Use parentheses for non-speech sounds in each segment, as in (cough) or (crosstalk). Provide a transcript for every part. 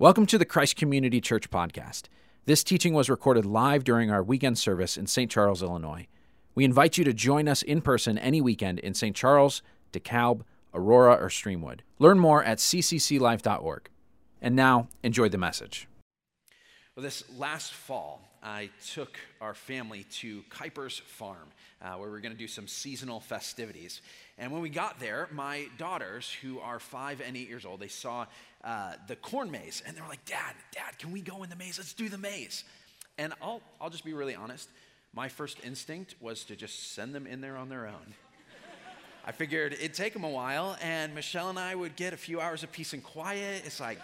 Welcome to the Christ Community Church podcast. This teaching was recorded live during our weekend service in St. Charles, Illinois. We invite you to join us in person any weekend in St. Charles, DeKalb, Aurora, or Streamwood. Learn more at ccclife.org. And now, enjoy the message. Well, this last fall, I took our family to Kuiper's Farm, uh, where we are going to do some seasonal festivities. And when we got there, my daughters, who are five and eight years old, they saw uh, the corn maze, and they were like, Dad, Dad, can we go in the maze? Let's do the maze. And I'll, I'll just be really honest. My first instinct was to just send them in there on their own. I figured it'd take them a while, and Michelle and I would get a few hours of peace and quiet. It's like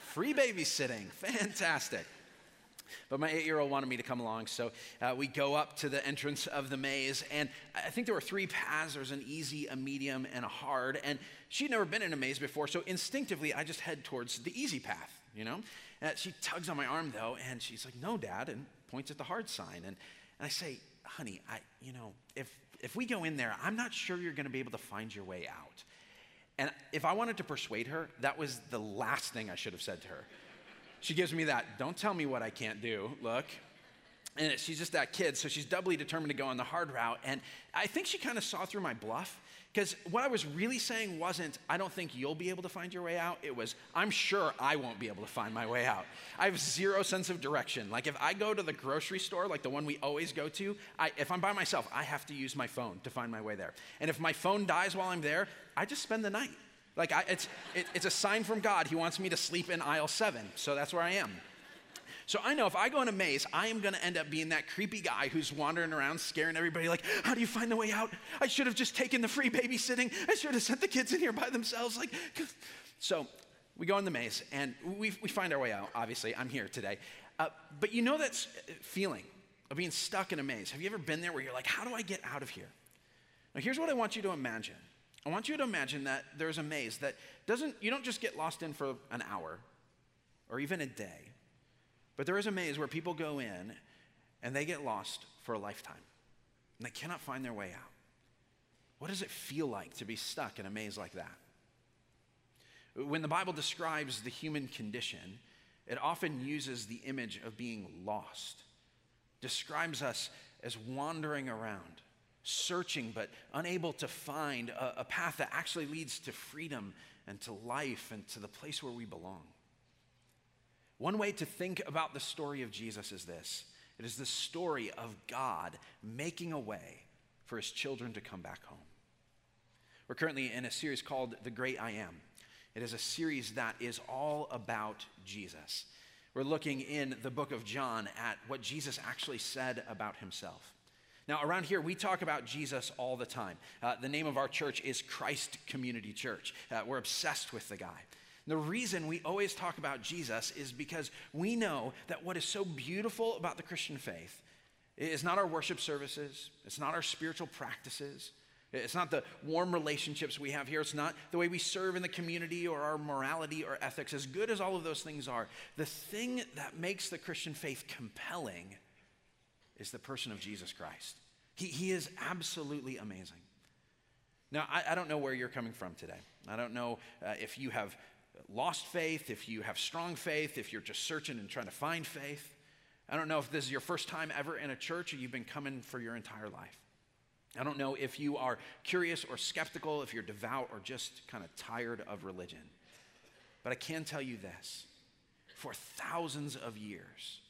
free babysitting. Fantastic. But my eight year old wanted me to come along, so uh, we go up to the entrance of the maze, and I think there were three paths there's an easy, a medium, and a hard. And she'd never been in a maze before, so instinctively I just head towards the easy path, you know? Uh, she tugs on my arm, though, and she's like, No, Dad, and points at the hard sign. And, and I say, Honey, I, you know, if, if we go in there, I'm not sure you're going to be able to find your way out. And if I wanted to persuade her, that was the last thing I should have said to her. She gives me that, don't tell me what I can't do, look. And she's just that kid, so she's doubly determined to go on the hard route. And I think she kind of saw through my bluff. Because what I was really saying wasn't, I don't think you'll be able to find your way out. It was, I'm sure I won't be able to find my way out. I have zero sense of direction. Like, if I go to the grocery store, like the one we always go to, I, if I'm by myself, I have to use my phone to find my way there. And if my phone dies while I'm there, I just spend the night. Like, I, it's, it, it's a sign from God. He wants me to sleep in aisle seven. So that's where I am. So I know if I go in a maze, I am going to end up being that creepy guy who's wandering around scaring everybody like, how do you find the way out? I should have just taken the free babysitting. I should have sent the kids in here by themselves. Like, so we go in the maze and we, we find our way out. Obviously, I'm here today. Uh, but you know that feeling of being stuck in a maze. Have you ever been there where you're like, how do I get out of here? Now, here's what I want you to imagine. I want you to imagine that there's a maze that doesn't, you don't just get lost in for an hour or even a day, but there is a maze where people go in and they get lost for a lifetime and they cannot find their way out. What does it feel like to be stuck in a maze like that? When the Bible describes the human condition, it often uses the image of being lost, describes us as wandering around searching but unable to find a, a, path that actually leads to freedom and to life and to the place where we belong. One way to think about the story of Jesus is this it is the story of God making a way for his children to come back home. We're currently in a series called The Great I Am. It is a series that is all about Jesus. We're looking in the book of John at what Jesus actually said about himself. Now, around here, we talk about Jesus all the time. Uh, the name of our church is Christ Community Church. Uh, we're obsessed with the guy. The reason we always talk about Jesus is because we know that what is so beautiful about the Christian faith is not our worship services, it's not our spiritual practices, it's not the warm relationships we have here, it's not the way we serve in the community or our morality or ethics. As good as all of those things are, the thing that makes the Christian faith compelling is the person of Jesus Christ. He, he is absolutely amazing. Now, I, I don't know where you're coming from today. I don't know uh, if you have lost faith, if you have strong faith, if you're just searching and trying to find faith. I don't know if this is your first time ever in a church or you've been coming for your entire life. I don't know if you are curious or skeptical, if you're devout or just kind of tired of religion. But I can tell you this for thousands of years,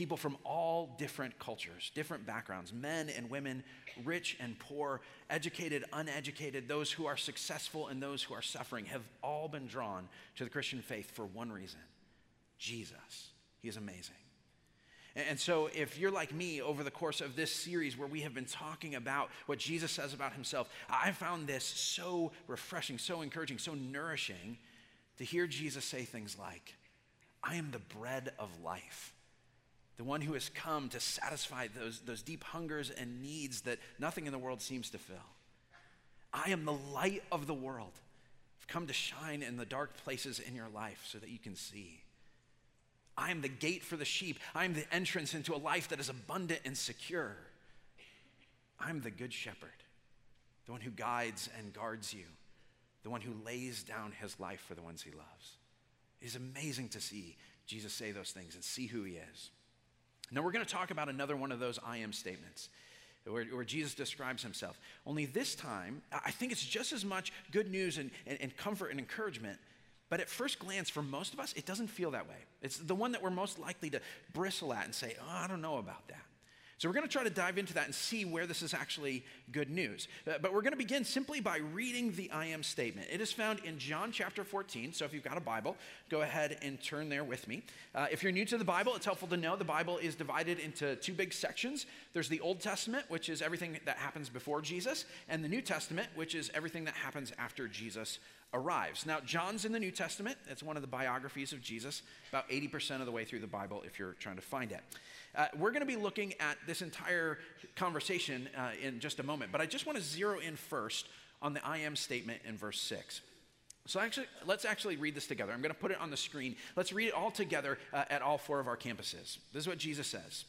people from all different cultures, different backgrounds, men and women, rich and poor, educated, uneducated, those who are successful and those who are suffering, have all been drawn to the Christian faith for one reason Jesus. He is amazing. And so, if you're like me over the course of this series where we have been talking about what Jesus says about himself, I found this so refreshing, so encouraging, so nourishing to hear Jesus say things like, I am the bread of life the one who has come to satisfy those, those deep hungers and needs that nothing in the world seems to fill. I am the light of the world. I've come to shine in the dark places in your life so that you can see. I am the gate for the sheep. I am the entrance into a life that is abundant and secure. I'm the good shepherd, the one who guides and guards you, the one who lays down his life for the ones he loves. It is amazing to see Jesus say those things and see who he is. Now, we're going to talk about another one of those I am statements. Where, where, Jesus describes himself. Only this time, I think it's just as much good news and, and, and comfort and encouragement but at first glance, for most of us, it doesn't feel that way. It's the one that we're most likely to bristle at and say, oh, I don't know about that. So we're going to try to dive into that and see where this is actually good news. Uh, but we're going to begin simply by reading the I am statement. It is found in John chapter 14. So if you've got a Bible, go ahead and turn there with me. Uh, if you're new to the Bible, it's helpful to know the Bible is divided into two big sections. There's the Old Testament, which is everything that happens before Jesus, and the New Testament, which is everything that happens after Jesus arrives. Now, John's in the New Testament. It's one of the biographies of Jesus, about 80% of the way through the Bible if you're trying to find it. Uh, we're going to be looking at this entire conversation uh, in just a moment, but I just want to zero in first on the I am statement in verse 6. So actually, let's actually read this together. I'm going to put it on the screen. Let's read it all together uh, at all four of our campuses. This is what Jesus says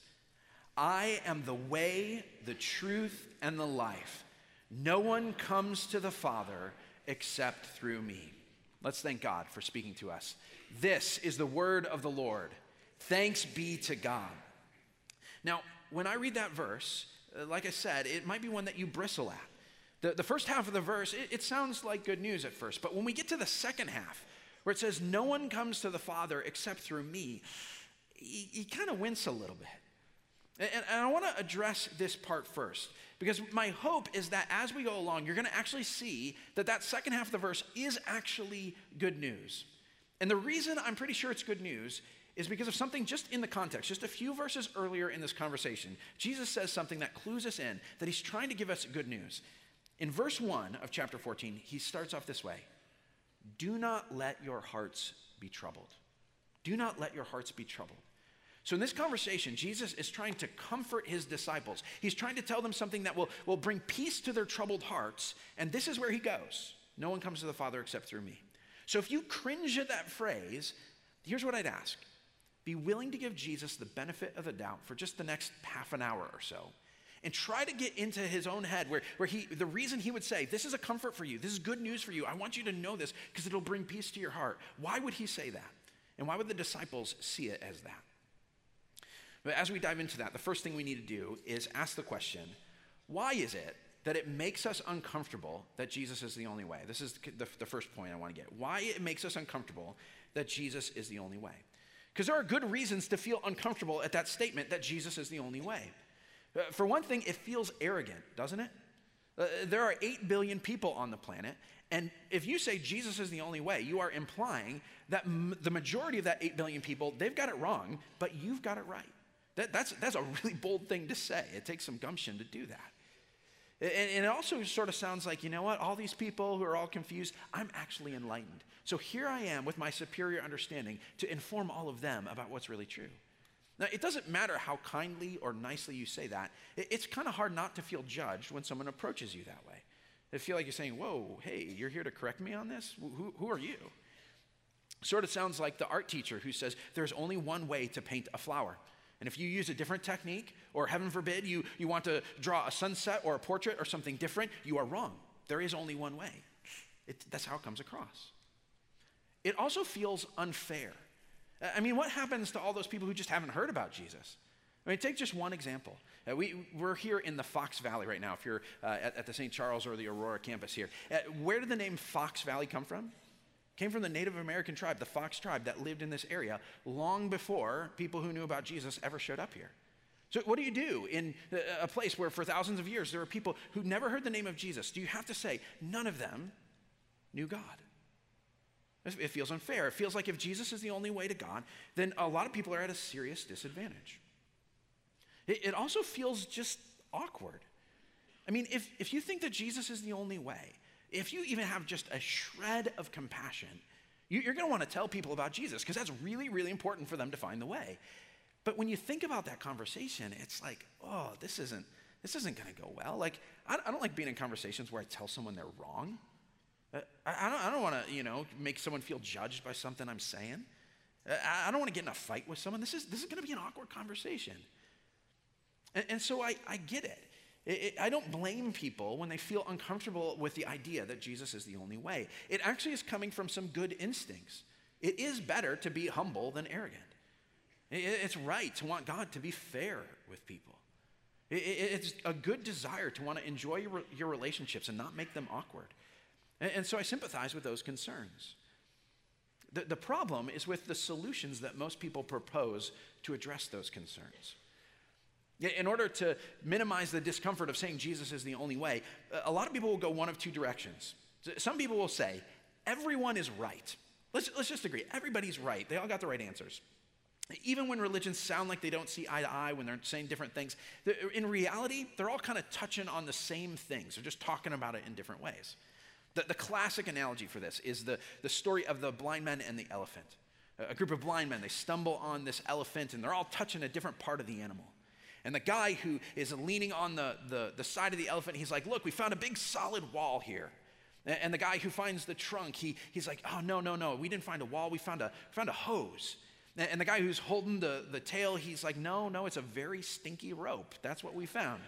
I am the way, the truth, and the life. No one comes to the Father except through me. Let's thank God for speaking to us. This is the word of the Lord. Thanks be to God. Now, when I read that verse, uh, like I said, it might be one that you bristle at. The, the first half of the verse, it, it sounds like good news at first, but when we get to the second half, where it says, No one comes to the Father except through me, you, kind of wince a little bit. And I want to address this part first because my hope is that as we go along, you're going to actually see that that second half of the verse is actually good news. And the reason I'm pretty sure it's good news is because of something just in the context, just a few verses earlier in this conversation. Jesus says something that clues us in that he's trying to give us good news. In verse 1 of chapter 14, he starts off this way Do not let your hearts be troubled. Do not let your hearts be troubled. So, in this conversation, Jesus is trying to comfort his disciples. He's trying to tell them something that will, will bring peace to their troubled hearts. And this is where he goes No one comes to the Father except through me. So, if you cringe at that phrase, here's what I'd ask be willing to give Jesus the benefit of the doubt for just the next half an hour or so. And try to get into his own head where, where he, the reason he would say, This is a comfort for you, this is good news for you, I want you to know this because it'll bring peace to your heart. Why would he say that? And why would the disciples see it as that? But as we dive into that, the first thing we need to do is ask the question why is it that it makes us uncomfortable that Jesus is the only way? This is the, the first point I want to get. Why it makes us uncomfortable that Jesus is the only way. Because there are good reasons to feel uncomfortable at that statement that Jesus is the only way. Uh, for one thing, it feels arrogant, doesn't it? Uh, there are 8 billion people on the planet, and if you say Jesus is the only way, you are implying that m- the majority of that 8 billion people, they've got it wrong, but you've got it right. That, that's, that's a really bold thing to say. It takes some gumption to do that. And, it also sort of sounds like, you know what, all these people who are all confused, I'm actually enlightened. So here I am with my superior understanding to inform all of them about what's really true. Now, it doesn't matter how kindly or nicely you say that, it's kind of hard not to feel judged when someone approaches you that way. They feel like you're saying, Whoa, hey, you're here to correct me on this? Who, who are you? Sort of sounds like the art teacher who says there's only one way to paint a flower. And if you use a different technique, or heaven forbid, you, you want to draw a sunset or a portrait or something different, you are wrong. There is only one way. It, that's how it comes across. It also feels unfair. I mean, what happens to all those people who just haven't heard about Jesus? I mean, take just one example. Uh, we, we're here in the Fox Valley right now, if you're uh, at, at, the St. Charles or the Aurora campus here. Uh, where did the name Fox Valley come from? Came from the Native American tribe, the Fox tribe, that lived in this area long before people who knew about Jesus ever showed up here. So, what do you do in a place where for thousands of years there are people who never heard the name of Jesus? Do you have to say none of them knew God? It feels unfair. It feels like if Jesus is the only way to God, then a lot of people are at a serious disadvantage. It, also feels just awkward. I mean, if, if you think that Jesus is the only way, if you even have just a shred of compassion, you, are going to want to tell people about Jesus because that's really, really important for them to find the way. But when you think about that conversation, it's like, oh, this isn't this isn't going to go well. Like, I, don't like being in conversations where I tell someone they're wrong. Uh, I, I don't, I don't want to, you know, make someone feel judged by something I'm saying. Uh, I, I don't want to get in a fight with someone. This is this is going to be an awkward conversation. And, and so I, I get it. It, it, I don't blame people when they feel uncomfortable with the idea that Jesus is the only way. It actually is coming from some good instincts. It is better to be humble than arrogant. It's right to want God to be fair with people. It's a good desire to want to enjoy your, your relationships and not make them awkward. And so I sympathize with those concerns. The, the problem is with the solutions that most people propose to address those concerns. In order to minimize the discomfort of saying Jesus is the only way, a lot of people will go one of two directions. Some people will say, everyone is right. Let's, let's just agree, everybody's right. They all got the right answers. Even when religions sound like they don't see eye to eye, when they're saying different things, in reality, they're all kind of touching on the same things. They're just talking about it in different ways. The, the classic analogy for this is the, the story of the blind men and the elephant. A group of blind men, they stumble on this elephant and they're all touching a different part of the animal. And the guy who is leaning on the, the, the side of the elephant, he's like, Look, we found a big solid wall here. And the guy who finds the trunk, he, he's like, Oh, no, no, no, we didn't find a wall, we found a, found a hose. And the guy who's holding the, the tail, he's like, No, no, it's a very stinky rope. That's what we found.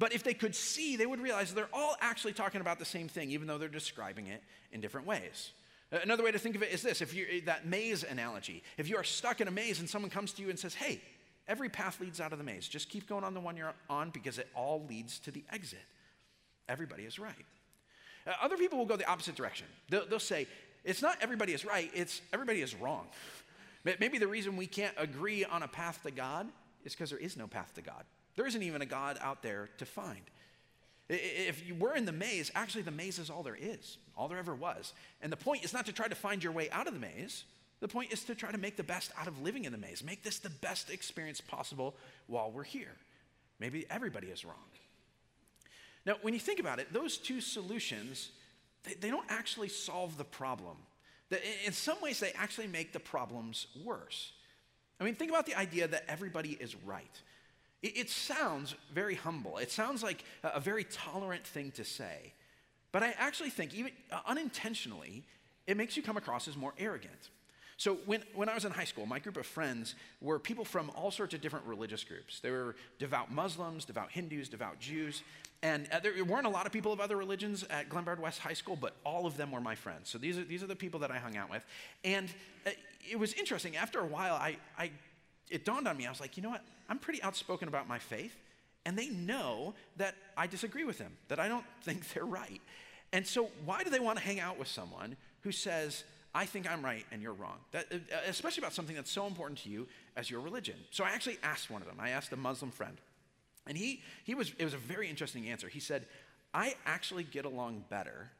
But if they could see, they would realize they're all actually talking about the same thing, even though they're describing it in different ways. Another way to think of it is this if you that maze analogy. If you are stuck in a maze and someone comes to you and says, Hey, Every path leads out of the maze. Just keep going on the one you're on because it all leads to the exit. Everybody is right. Uh, other people will go the opposite direction. They'll, they'll say, it's not everybody is right, it's everybody is wrong. (laughs) Maybe the reason we can't agree on a path to God is because there is no path to God. There isn't even a God out there to find. If you were in the maze, actually, the maze is all there is, all there ever was. And the point is not to try to find your way out of the maze, the point is to try to make the best out of living in the maze. Make this the best experience possible while we're here. Maybe everybody is wrong. Now, when you think about it, those two solutions, they, they don't actually solve the problem. In some ways, they actually make the problems worse. I mean, think about the idea that everybody is right. It, it sounds very humble. It sounds like a, a very tolerant thing to say. But I actually think, even uh, unintentionally, it makes you come across as more arrogant. So when, when I was in high school, my group of friends were people from all sorts of different religious groups. They were devout Muslims, devout Hindus, devout Jews. And uh, there weren't a lot of people of other religions at Glenbard West High School, but all of them were my friends. So these are, these are the people that I hung out with. And uh, it was interesting. After a while, I, I, it dawned on me, I was like, you know what? I'm pretty outspoken about my faith. And they know that I disagree with them, that I don't (laughs) think they're right. And so, why do they want to hang out with someone who says, I think I'm right and you're wrong. That, uh, especially about something that's so important to you as your religion. So I actually asked one of them. I asked a Muslim friend. And he, he was, it was a very interesting answer. He said, I actually get along better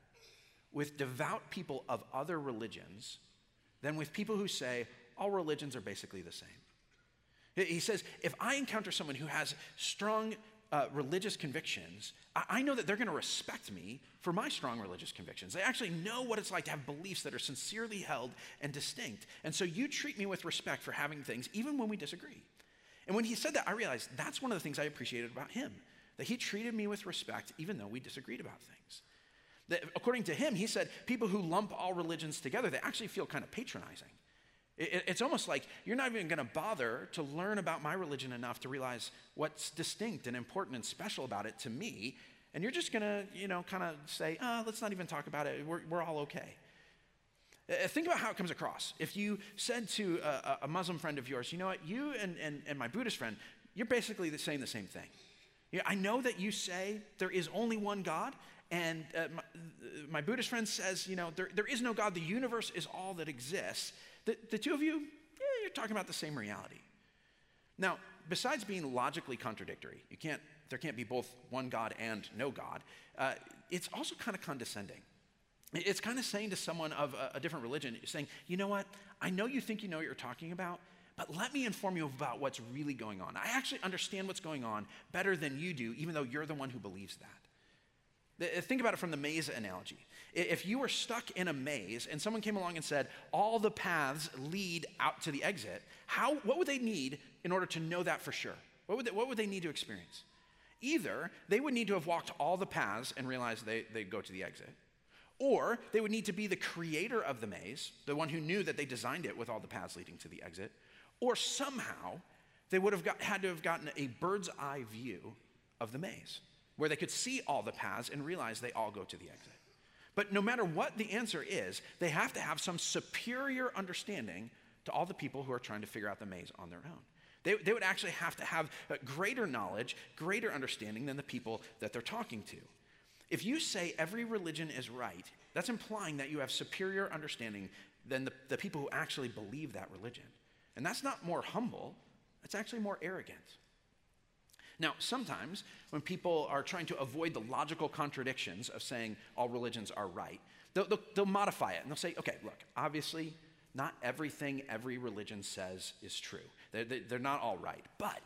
with devout people of other religions than with people who say all religions are basically the same. He says, if I encounter someone who has strong uh, religious convictions, I, I know that they're going to respect me for my strong religious convictions. They actually know what it's like to have beliefs that are sincerely held and distinct. And so you treat me with respect for having things, even when we disagree. And when he said that, I realized that's one of the things I appreciated about him, that he treated me with respect, even though we disagreed about things. That, according to him, he said people who lump all religions together, they actually feel kind of patronizing. It's almost like you're not even going to bother to learn about my religion enough to realize what's distinct and important and special about it to me. And you're just going to, you know, kind of say, oh, let's not even talk about it. We're, we're all okay. Uh, think about how it comes across. If you said to a, a Muslim friend of yours, you know what, you and, and, and my Buddhist friend, you're basically saying the same thing. You know, I know that you say there is only one God, and uh, my, my, Buddhist friend says, you know, there, there is no God, the universe is all that exists. The, the two of you, yeah, you're talking about the same reality. Now, besides being logically contradictory, you can't, there can't be both one God and no God, uh, it's also kind of condescending. It's kind of saying to someone of a, a different religion, saying, you know what, I know you think you know what you're talking about, but let me inform you about what's really going on. I actually understand what's going on better than you do, even though you're the one who believes that. Think about it from the maze analogy. If you were stuck in a maze and someone came along and said, all the paths lead out to the exit, how, what would they need in order to know that for sure? What would they, what would they need to experience? Either they would need to have walked all the paths and realized they, they go to the exit, or they would need to be the creator of the maze, the one who knew that they designed it with all the paths leading to the exit, or somehow they would have got, had to have gotten a bird's eye view of the maze, where they could see all the paths and realize they all go to the exit. But no matter what the answer is, they have to have some superior understanding to all the people who are trying to figure out the maze on their own. They, they would actually have to have greater knowledge, greater understanding than the people that they're talking to. If you say every religion is right, that's implying that you have superior understanding than the, the people who actually believe that religion. And that's not more humble, that's actually more arrogant. Now, sometimes when people are trying to avoid the logical contradictions of saying all religions are right, they'll, they'll, they'll, modify it and they'll say, okay, look, obviously, not everything every religion says is true. They're, they're not all right. But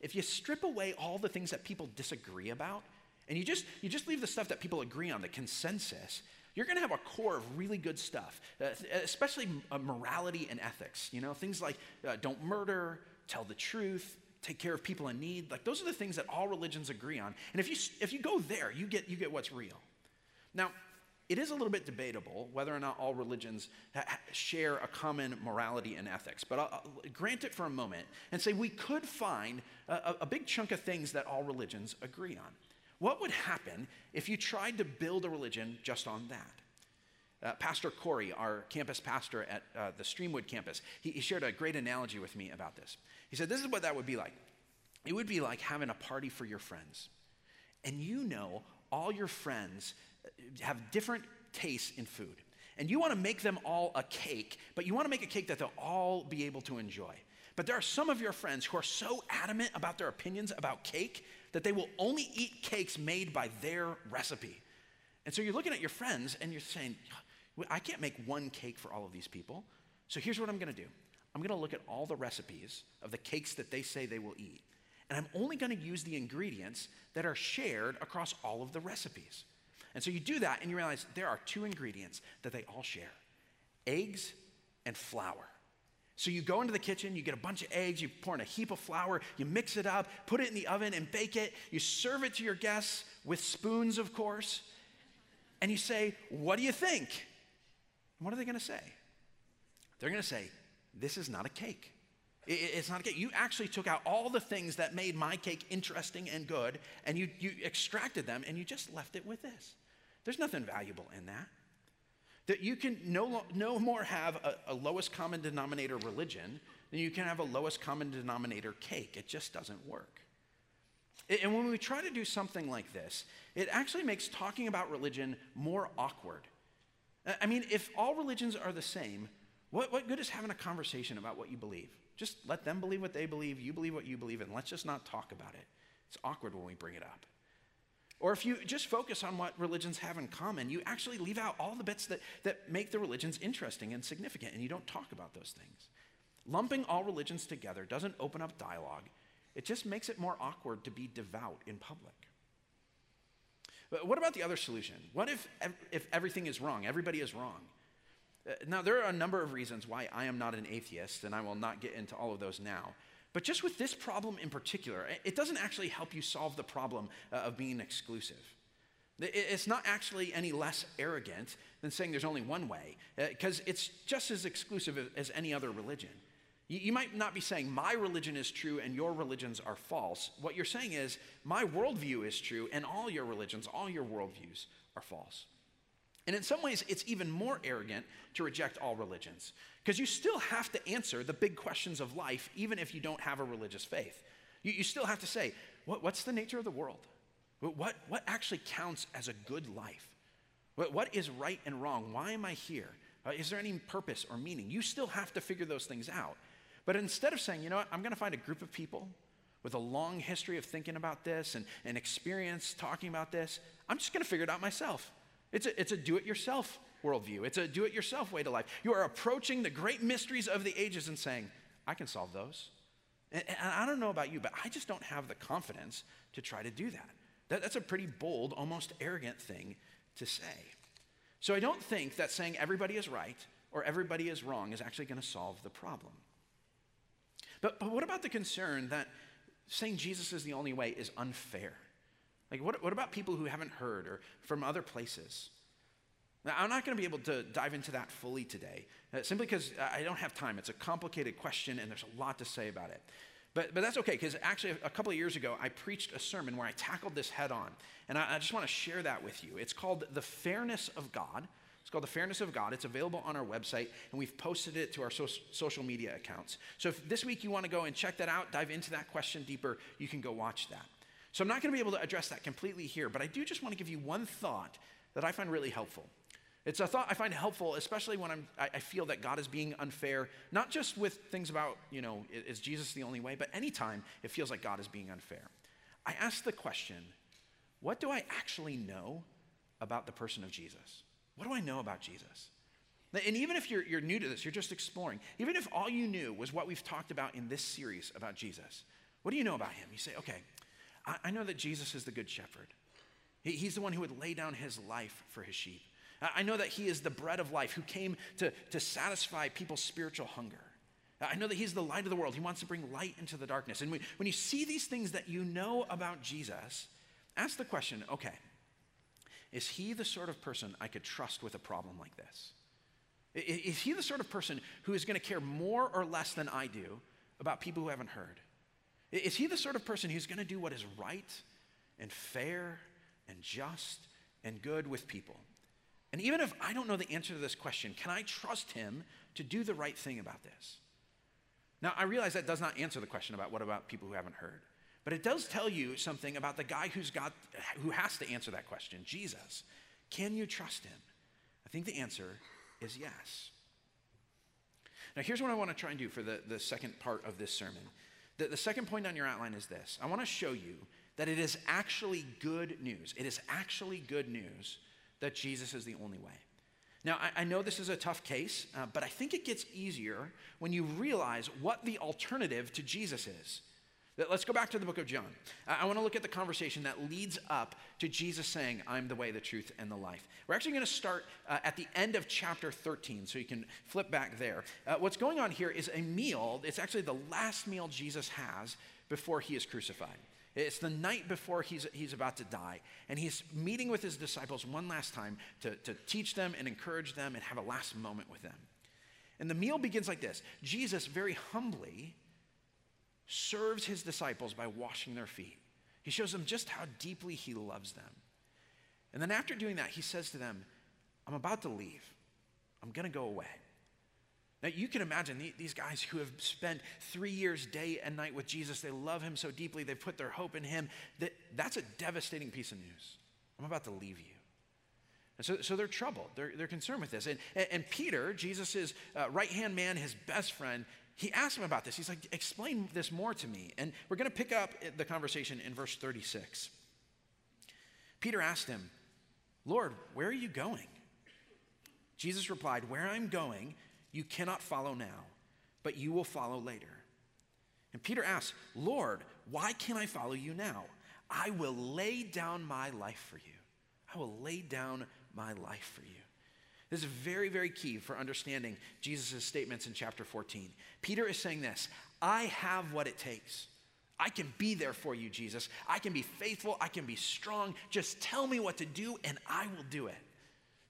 if you strip away all the things that people disagree about, and you just, you just leave the stuff that people agree on, the consensus, you're going to have a core of really good stuff, uh, especially uh, morality and ethics. You know, things like uh, don't murder, tell the truth, take care of people in need. Like those are the things that all religions agree on. And if you if you go there, you get you get what's real. Now, it is a little bit debatable whether or not all religions ha- share a common morality and ethics. But I'll, I'll grant it for a moment and say we could find a, a big chunk of things that all religions agree on. What would happen if you tried to build a religion just on that? Uh, pastor Corey, our campus pastor at uh, the Streamwood campus, he, he shared a great analogy with me about this. He said, This is what that would be like. It would be like having a party for your friends. And you know all your friends uh, have different tastes in food. And you want to make them all a cake, but you want to make a cake that they'll all be able to enjoy. But there are some of your friends who are so adamant about their opinions about cake that they will only eat cakes made by their recipe. And so you're looking at your friends and you're saying, I can't make one cake for all of these people. So here's what I'm going to do I'm going to look at all the recipes of the cakes that they say they will eat. And I'm only going to use the ingredients that are shared across all of the recipes. And so you do that and you realize there are two ingredients that they all share eggs and flour. So you go into the kitchen, you get a bunch of eggs, you pour in a heap of flour, you mix it up, put it in the oven and bake it. You serve it to your guests with spoons, of course. And you say, What do you think? What are they going to say? They're going to say, This is not a cake. It's not a cake. You actually took out all the things that made my cake interesting and good, and you, you extracted them, and you just left it with this. There's nothing valuable in that. That you can no, no more have a, a lowest common denominator religion than you can have a lowest common denominator cake. It just doesn't work. And when we try to do something like this, it actually makes talking about religion more awkward. I mean, if all religions are the same, what, what good is having a conversation about what you believe? Just let them believe what they believe, you believe what you believe, and let's just not talk about it. It's awkward when we bring it up. Or if you just focus on what religions have in common, you actually leave out all the bits that, that make the religions interesting and significant, and you don't talk about those things. Lumping all religions together doesn't open up dialogue, it just makes it more awkward to be devout in public. But what about the other solution? What if, if everything is wrong? Everybody is wrong. Uh, now, there are a number of reasons why I am not an atheist, and I will not get into all of those now. But just with this problem in particular, it doesn't actually help you solve the problem uh, of being exclusive. It's not actually any less arrogant than saying there's only one way, because uh, it's just as exclusive as any other religion. You might not be saying my religion is true and your religions are false. What you're saying is my worldview is true and all your religions, all your worldviews are false. And in some ways, it's even more arrogant to reject all religions because you still have to answer the big questions of life, even if you don't have a religious faith. You, you still have to say, what, what's the nature of the world? What, what actually counts as a good life? What, what is right and wrong? Why am I here? Uh, is there any purpose or meaning? You still have to figure those things out. But instead of saying, you know what, I'm going to find a group of people with a long history of thinking about this and, and experience talking about this, I'm just going to figure it out myself. It's a, it's a do it yourself worldview, it's a do it yourself way to life. You are approaching the great mysteries of the ages and saying, I can solve those. And, and I don't know about you, but I just don't have the confidence to try to do that. that. That's a pretty bold, almost arrogant thing to say. So I don't think that saying everybody is right or everybody is wrong is actually going to solve the problem. But, but what about the concern that saying Jesus is the only way is unfair? Like, what, what about people who haven't heard or from other places? Now, I'm not going to be able to dive into that fully today, uh, simply because I don't have time. It's a complicated question and there's a lot to say about it. But, but that's okay, because actually, a couple of years ago, I preached a sermon where I tackled this head on. And I, I just want to share that with you. It's called The Fairness of God. It's called The Fairness of God. It's available on our website, and we've posted it to our so- social media accounts. So if this week you want to go and check that out, dive into that question deeper, you can go watch that. So I'm not going to be able to address that completely here, but I do just want to give you one thought that I find really helpful. It's a thought I find helpful, especially when I'm, I, I feel that God is being unfair, not just with things about, you know, is Jesus the only way, but anytime it feels like God is being unfair. I ask the question what do I actually know about the person of Jesus? What do I know about Jesus? And even if you're, you're new to this, you're just exploring, even if all you knew was what we've talked about in this series about Jesus, what do you know about him? You say, okay, I, I know that Jesus is the good shepherd. He, he's the one who would lay down his life for his sheep. I know that He is the bread of life who came to, to satisfy people's spiritual hunger. I know that He's the light of the world. He wants to bring light into the darkness. And when you see these things that you know about Jesus, ask the question okay, is He the sort of person I could trust with a problem like this? Is He the sort of person who is going to care more or less than I do about people who haven't heard? Is He the sort of person who's going to do what is right and fair and just and good with people? And even if I don't know the answer to this question, can I trust him to do the right thing about this? Now, I realize that does not answer the question about what about people who haven't heard, but it does tell you something about the guy who's got, who has to answer that question, Jesus. Can you trust him? I think the answer is yes. Now, here's what I want to try and do for the, the second part of this sermon. The, the second point on your outline is this I want to show you that it is actually good news. It is actually good news that Jesus is the only way. Now, I, I know this is a tough case, uh, but I think it gets easier when you realize what the alternative to Jesus is. Let's go back to the book of John. I want to look at the conversation that leads up to Jesus saying, I'm the way, the truth, and the life. We're actually going to start uh, at the end of chapter 13, so you can flip back there. Uh, what's going on here is a meal, it's actually the last meal Jesus has before he is crucified. It's the night before he's, he's about to die, and he's meeting with his disciples one last time to, to teach them and encourage them and have a last moment with them. And the meal begins like this Jesus very humbly serves his disciples by washing their feet. He shows them just how deeply he loves them. And then after doing that, he says to them, I'm about to leave. I'm going to go away. Now, you can imagine these guys who have spent three years day and night with Jesus, they love him so deeply, they've put their hope in him. That, that's a devastating piece of news. I'm about to leave you. And so, so they're troubled. They're, they're concerned with this. And, and, Peter, Jesus' uh, right hand man, his best friend, he asked him about this. He's like, explain this more to me. And we're going to pick up the conversation in verse 36. Peter asked him, Lord, where are you going? Jesus replied, Where I'm going, you cannot follow now, but you will follow later. And Peter asks, Lord, why can't I follow you now? I will lay down my life for you. I will lay down my life for you. This is very, very key for understanding Jesus' statements in chapter 14. Peter is saying this I have what it takes. I can be there for you, Jesus. I can be faithful. I can be strong. Just tell me what to do, and I will do it.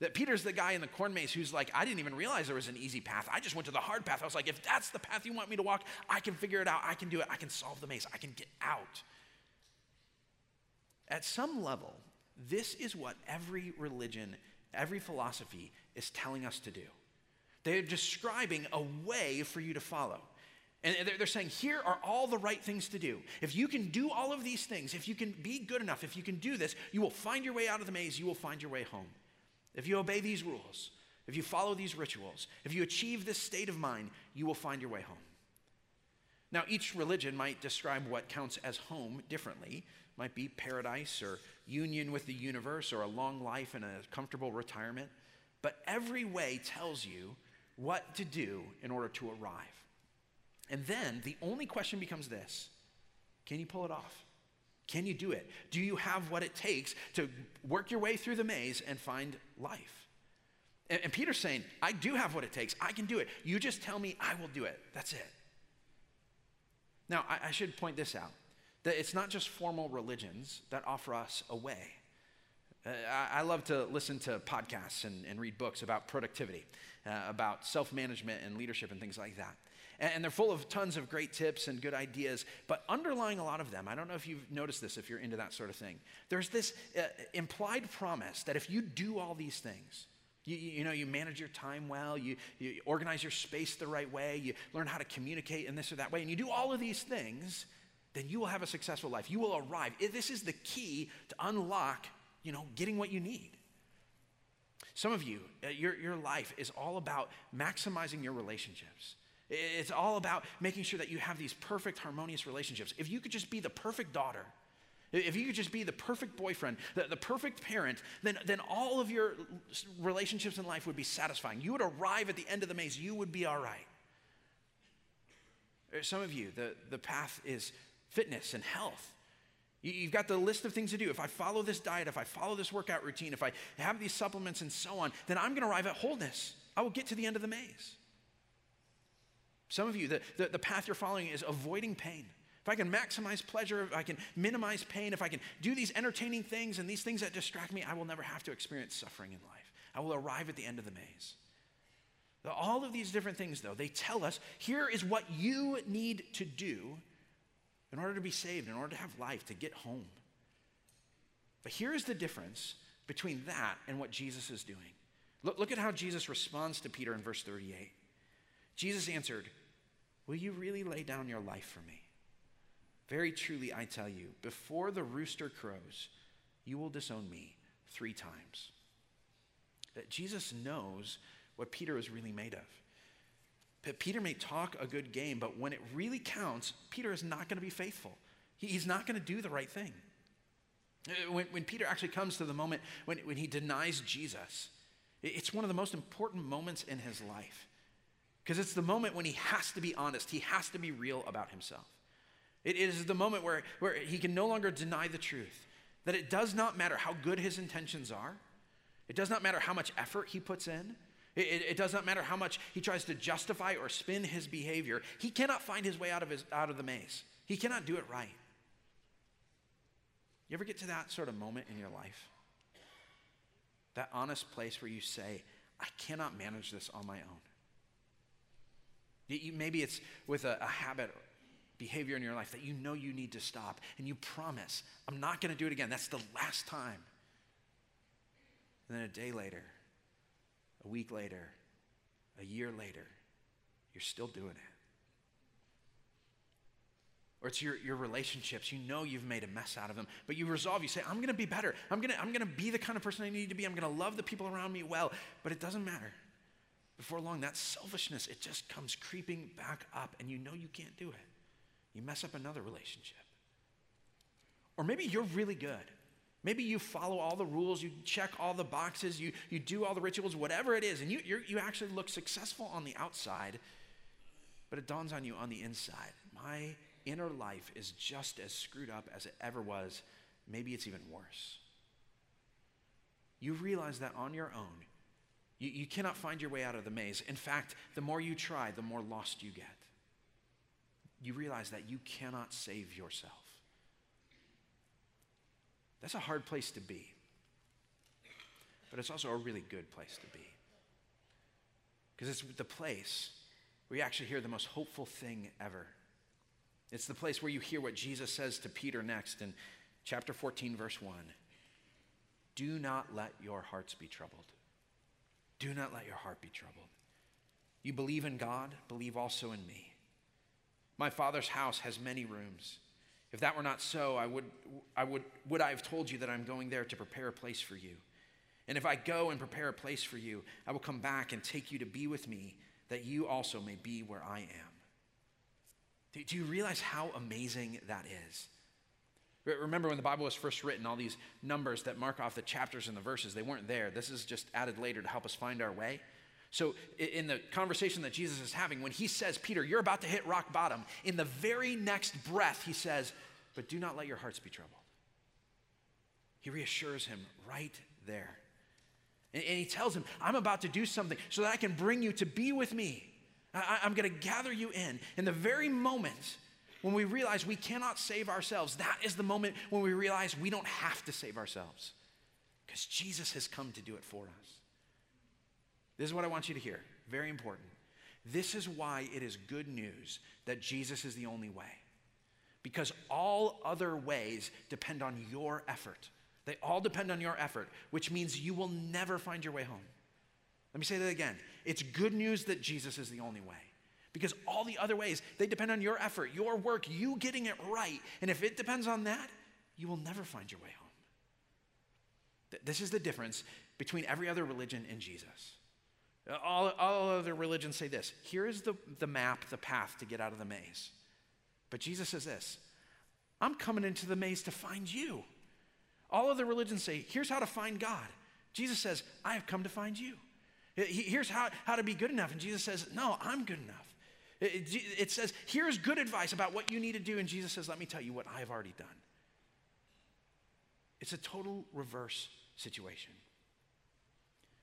That Peter's the guy in the corn maze who's like, I didn't even realize there was an easy path. I just went to the hard path. I was like, if that's the path you want me to walk, I can figure it out. I can do it. I can solve the maze. I can get out. At some level, this is what every religion, every philosophy is telling us to do. They're describing a way for you to follow. And they're saying, here are all the right things to do. If you can do all of these things, if you can be good enough, if you can do this, you will find your way out of the maze, you will find your way home. If you obey these rules, if you follow these rituals, if you achieve this state of mind, you will find your way home. Now, each religion might describe what counts as home differently. Might be paradise or union with the universe or a long life and a comfortable retirement. But every way tells you what to do in order to arrive. And then the only question becomes this can you pull it off? Can you do it? Do you have what it takes to work your way through the maze and find life? And, and Peter's saying, I do have what it takes. I can do it. You just tell me, I will do it. That's it. Now, I, I should point this out that it's not just formal religions that offer us a way. Uh, I, love to listen to podcasts and, and read books about productivity, uh, about self management and leadership and things like that. And they're full of tons of great tips and good ideas. But underlying a lot of them, I don't know if you've noticed this, if you're into that sort of thing, there's this uh, implied promise that if you do all these things, you, you, know, you manage your time well, you, you organize your space the right way, you learn how to communicate in this or that way, and you do all of these things, then you will have a successful life. You will arrive. This is the key to unlock, you know, getting what you need. Some of you, uh, your, your life is all about maximizing your relationships. It's all about making sure that you have these perfect, harmonious relationships. If you could just be the perfect daughter, if you could just be the perfect boyfriend, the, the, perfect parent, then, then all of your relationships in life would be satisfying. You would arrive at the end of the maze, you would be all right. Some of you, the, the path is fitness and health. You've got the list of things to do. If I follow this diet, if I follow this workout routine, if I have these supplements and so on, then I'm going to arrive at wholeness. I will get to the end of the maze. Some of you, the, the, the path you're following is avoiding pain. If I can maximize pleasure, if I can minimize pain, if I can do these entertaining things and these things that distract me, I will never have to experience suffering in life. I will arrive at the end of the maze. All of these different things, though, they tell us here is what you need to do in order to be saved, in order to have life, to get home. But here's the difference between that and what Jesus is doing. Look, look at how Jesus responds to Peter in verse 38. Jesus answered, Will you really lay down your life for me? Very truly, I tell you, before the rooster crows, you will disown me three times. That Jesus knows what Peter is really made of. Peter may talk a good game, but when it really counts, Peter is not going to be faithful. He's not going to do the right thing. Uh, when, when Peter actually comes to the moment when, when he denies Jesus, it's one of the most important moments in his life. Because it's the moment when he has to be honest, he has to be real about himself. It is the moment where, where he can no longer deny the truth. That it does not matter how good his intentions are, it does not matter how much effort he puts in. It, it, it, does not matter how much he tries to justify or spin his behavior. He cannot find his way out of, his, out of the maze. He cannot do it right. You ever get to that sort of moment in your life? That honest place where you say, I cannot manage this on my own. You, maybe it's with a, a habit behavior in your life that you know you need to stop and you promise, I'm not going to do it again. That's the last time. And then a day later, a week later, a year later, you're still doing it. Or it's your, your relationships. You know you've made a mess out of them, but you resolve, you say, I'm going to be better. I'm going to I'm going to be the kind of person I need to be. I'm going to love the people around me well. But it doesn't matter. Before long, that selfishness, it just comes creeping back up, and you know you can't do it you mess up another relationship. Or maybe you're really good. Maybe you follow all the rules, you check all the boxes, you, you do all the rituals, whatever it is, and you, you actually look successful on the outside, but it dawns on you on the inside. My inner life is just as screwed up as it ever was. Maybe it's even worse. You realize that on your own, you, you cannot find your way out of the maze. In fact, the more you try, the more lost you get you realize that you cannot save yourself. That's a hard place to be. But it's also a really good place to be. Because it's the place where you actually hear the most hopeful thing ever. It's the place where you hear what Jesus says to Peter next in chapter 14, verse 1. Do not let your hearts be troubled. Do not let your heart be troubled. You believe in God, believe also in me. My father's house has many rooms. If that were not so, I would, I would, would I have told you that I'm going there to prepare a place for you? And if I go and prepare a place for you, I will come back and take you to be with me, that you also may be where I am. Do, do you realize how amazing that is? Remember when the Bible was first written, all these numbers that mark off the chapters and the verses, they weren't there. This is just added later to help us find our way. So, in the conversation that Jesus is having, when he says, Peter, you're about to hit rock bottom, in the very next breath, he says, But do not let your hearts be troubled. He reassures him right there. And, he tells him, I'm about to do something so that I can bring you to be with me. I'm going to gather you in. In the very moment when we realize we cannot save ourselves, that is the moment when we realize we don't have to save ourselves because Jesus has come to do it for us. This is what I want you to hear. Very important. This is why it is good news that Jesus is the only way. Because all other ways depend on your effort. They all depend on your effort, which means you will never find your way home. Let me say that again. It's good news that Jesus is the only way. Because all the other ways, they depend on your effort, your work, you getting it right. And if it depends on that, you will never find your way home. This is the difference between every other religion and Jesus. Uh, all, all other religions say this here is the, the map, the path to get out of the maze. But Jesus says this I'm coming into the maze to find you. All other religions say, here's how to find God. Jesus says, I have come to find you. Here's how, how to be good enough. And Jesus says, No, I'm good enough. It, it, says, here's good advice about what you need to do. And Jesus says, let me tell you what I've already done. It's a total reverse situation.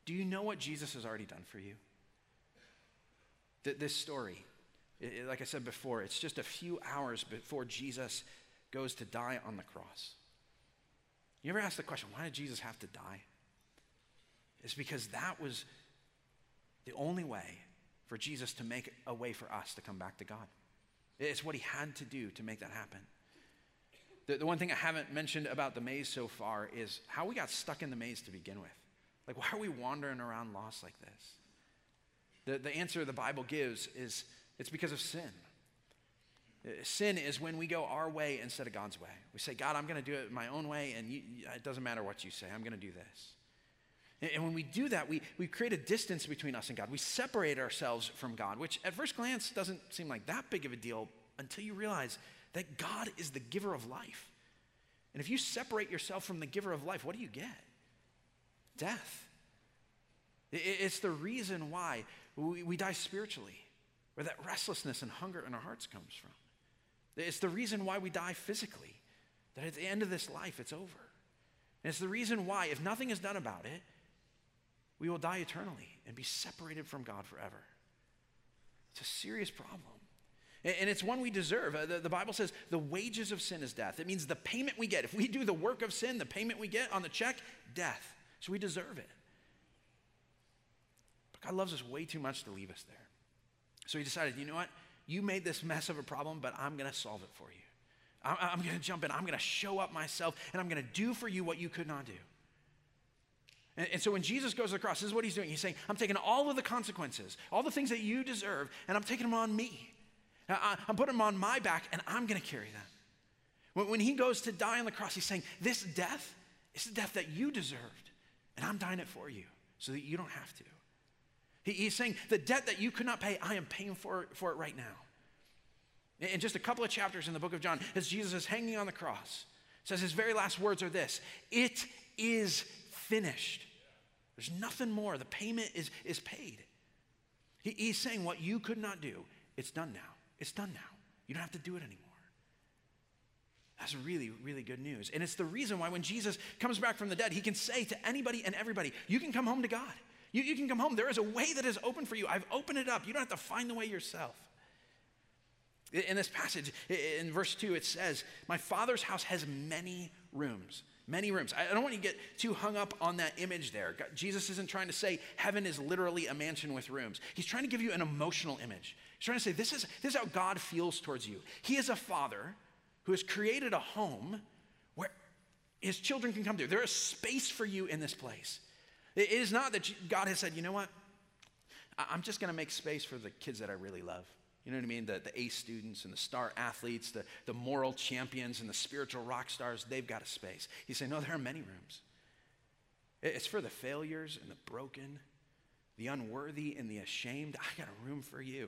Do you know what Jesus has already done for you? Th- this story, like I said before, it's just a few hours before Jesus goes to die on the cross. You ever ask the question, why did Jesus have to die? It's because that was the only way for Jesus to make a way for us to come back to God. It's what he had to do to make that happen. The, the one thing I haven't mentioned about the maze so far is how we got stuck in the maze to begin with. Like, why are we wandering around lost like this? The, the answer the Bible gives is it's because of sin. Uh, sin is when we go our way instead of God's way. We say, God, I'm going to do it my own way, and you, it doesn't matter what you say, I'm going to do this. And when we do that, we, we create a distance between us and God. We separate ourselves from God, which at first glance doesn't seem like that big of a deal until you realize that God is the giver of life. And if you separate yourself from the giver of life, what do you get? Death. It's the reason why we, die spiritually, where that restlessness and hunger in our hearts comes from. It's the reason why we die physically, that at the end of this life, it's over. And it's the reason why, if nothing is done about it, we will die eternally and be separated from God forever. It's a serious problem. And it's one we deserve. Uh, the Bible says the wages of sin is death. It means the payment we get. If we do the work of sin, the payment we get on the check, death. So we deserve it. But God loves us way too much to leave us there. So he decided, you know what? You made this mess of a problem, but I'm going to solve it for you. I'm going to jump in. I'm going to show up myself, and I'm going to do for you what you could not do. And, and so when Jesus goes across, this is what he's doing. He's saying, I'm taking all of the consequences, all the things that you deserve, and I'm taking them on me. I, am putting them on my back, and I'm going to carry them. When, when he goes to die on the cross, he's saying, This death is the death that you deserved, and I'm dying it for you so that you don't have to. He, he's saying, The debt that you could not pay, I am paying for, for it right now. In just a couple of chapters in the book of John, as Jesus is hanging on the cross, says his very last words are this It is finished. There's nothing more. The payment is, is paid. He, he's saying what you could not do, it's done now. It's done now. You don't have to do it anymore. That's really, really good news. And it's the reason why when Jesus comes back from the dead, he can say to anybody and everybody, You can come home to God. You, you can come home. There is a way that is open for you. I've opened it up. You don't have to find the way yourself. In this passage, in verse 2, it says, My father's house has many rooms. Many rooms. I don't want you to get too hung up on that image there. Jesus isn't trying to say heaven is literally a mansion with rooms. He's trying to give you an emotional image. He's trying to say this is, this is how God feels towards you. He is a father who has created a home where his children can come to. There is space for you in this place. It is not that God has said, you know what? I'm just going to make space for the kids that I really love. You know what I mean? The, the A students and the star athletes, the, the moral champions and the spiritual rock stars, they've got a space. He's saying, no, there are many rooms. It's for the failures and the broken, the unworthy and the ashamed. I got a room for you.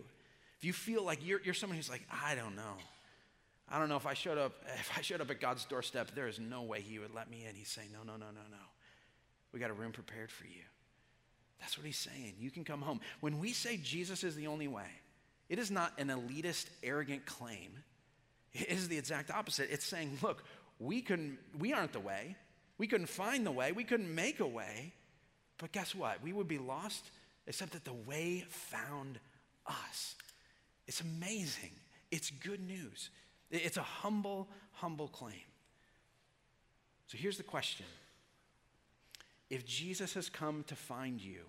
If you feel like you're, you're someone who's like, I don't know. I don't know if I showed up, (laughs) if I showed up at God's doorstep, there is no way he would let me in. He's saying, no, no, no, no, no. We got a room prepared for you. That's what he's saying. You can come home. When we say Jesus is the only way, it is not an elitist, arrogant claim. It is the exact opposite. It's saying, look, we, couldn't, we aren't the way. We couldn't find the way. We couldn't make a way. But guess what? We would be lost except that the way found us. It's amazing. It's good news. It's a humble, humble claim. So here's the question If Jesus has come to find you,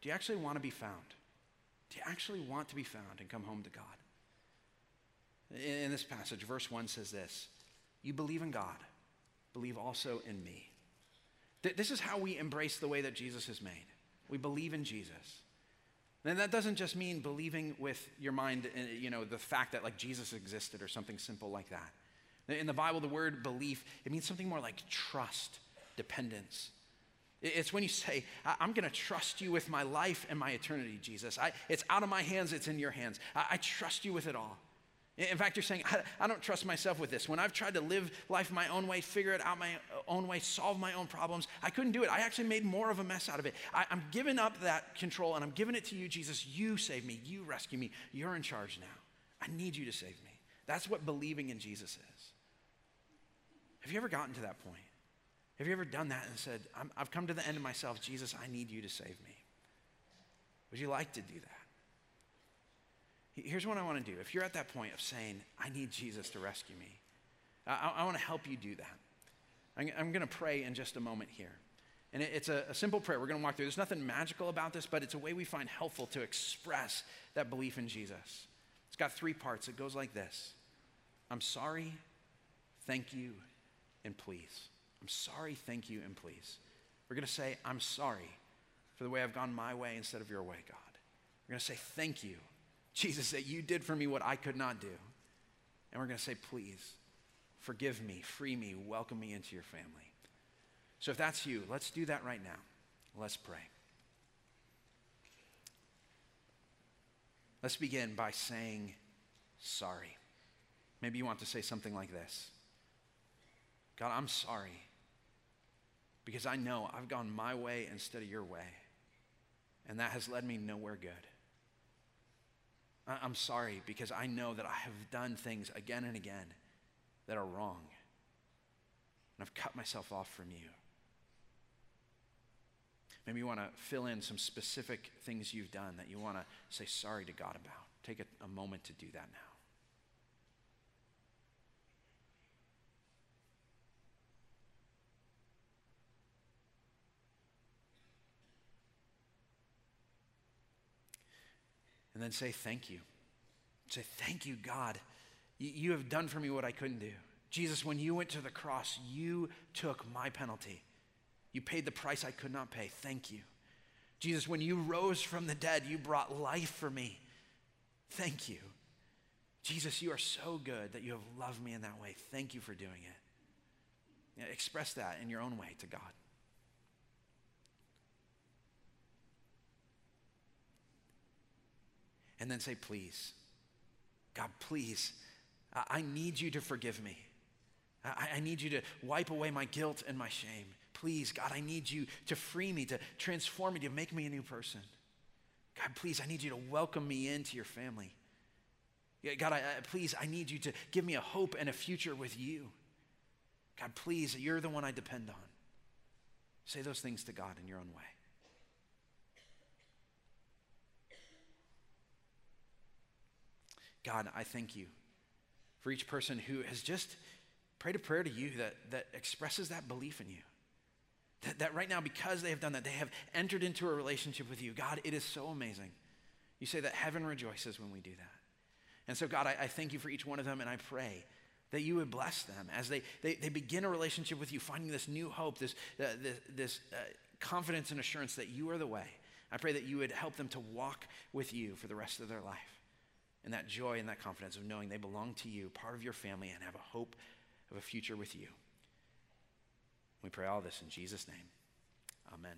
do you actually want to be found? Do you actually want to be found and come home to God? In this passage, verse 1 says this You believe in God, believe also in me. This is how we embrace the way that Jesus is made. We believe in Jesus. And that doesn't just mean believing with your mind, uh, you know, the fact that like Jesus existed or something simple like that. In the Bible, the word belief, it means something more like trust, dependence. It's when you say, I'm going to trust you with my life and my eternity, Jesus. I, it's out of my hands, it's in your hands. I, I trust you with it all. In fact, you're saying, I, I, don't trust myself with this. When I've tried to live life my own way, figure it out my own way, solve my own problems, I couldn't do it. I actually made more of a mess out of it. I, I'm giving up that control and I'm giving it to you, Jesus. You save me. You rescue me. You're in charge now. I need you to save me. That's what believing in Jesus is. Have you ever gotten to that point? Have you ever done that and said, i have come to the end of myself, Jesus, I need you to save me? Would you like to do that? Here's what I want to do. If you're at that point of saying, I need Jesus to rescue me, I, I want to help you do that. I'm, I'm going to pray in just a moment here. And it, it's a, a simple prayer. We're going to walk through. There's nothing magical about this, but it's a way we find helpful to express that belief in Jesus. It's got three parts. It goes like this I'm sorry, thank you, and please. I'm sorry, thank you, and please. We're going to say, I'm sorry for the way I've gone my way instead of your way, God. We're going to say, thank you Jesus, that you did for me what I could not do. And we're going to say, please, forgive me, free me, welcome me into your family. So if that's you, let's do that right now. Let's pray. Let's begin by saying sorry. Maybe you want to say something like this God, I'm sorry because I know I've gone my way instead of your way, and that has led me nowhere good. I'm sorry because I know that I have done things again and again that are wrong. And I've cut myself off from you. Maybe you want to fill in some specific things you've done that you want to say sorry to God about. Take a, a moment to do that now. And then say, Thank you. Say, Thank you, God. You have done for me what I couldn't do. Jesus, when you went to the cross, you took my penalty. You paid the price I could not pay. Thank you. Jesus, when you rose from the dead, you brought life for me. Thank you. Jesus, you are so good that you have loved me in that way. Thank you for doing it. express that in your own way to God. And then say, please. God, please, I need you to forgive me. I need you to wipe away my guilt and my shame. Please, God, I need you to free me, to transform me, to make me a new person. God, please, I need you to welcome me into your family. God, I, please, I need you to give me a hope and a future with you. God, please, you're the one I depend on. Say those things to God in your own way. God, I thank you for each person who has just prayed a prayer to you that, that expresses that belief in you. That, that right now, because they have done that, they have entered into a relationship with you. God, it is so amazing. You say that heaven rejoices when we do that. And so, God, I, I thank you for each one of them, and I pray that you would bless them as they, they, they begin a relationship with you, finding this new hope, this, uh, this, this uh, confidence and assurance that you are the way. I pray that you would help them to walk with you for the rest of their life and that joy and that confidence of knowing they belong to you, part of your family, and have a hope of a future with you. We pray all this in Jesus' name. Amen.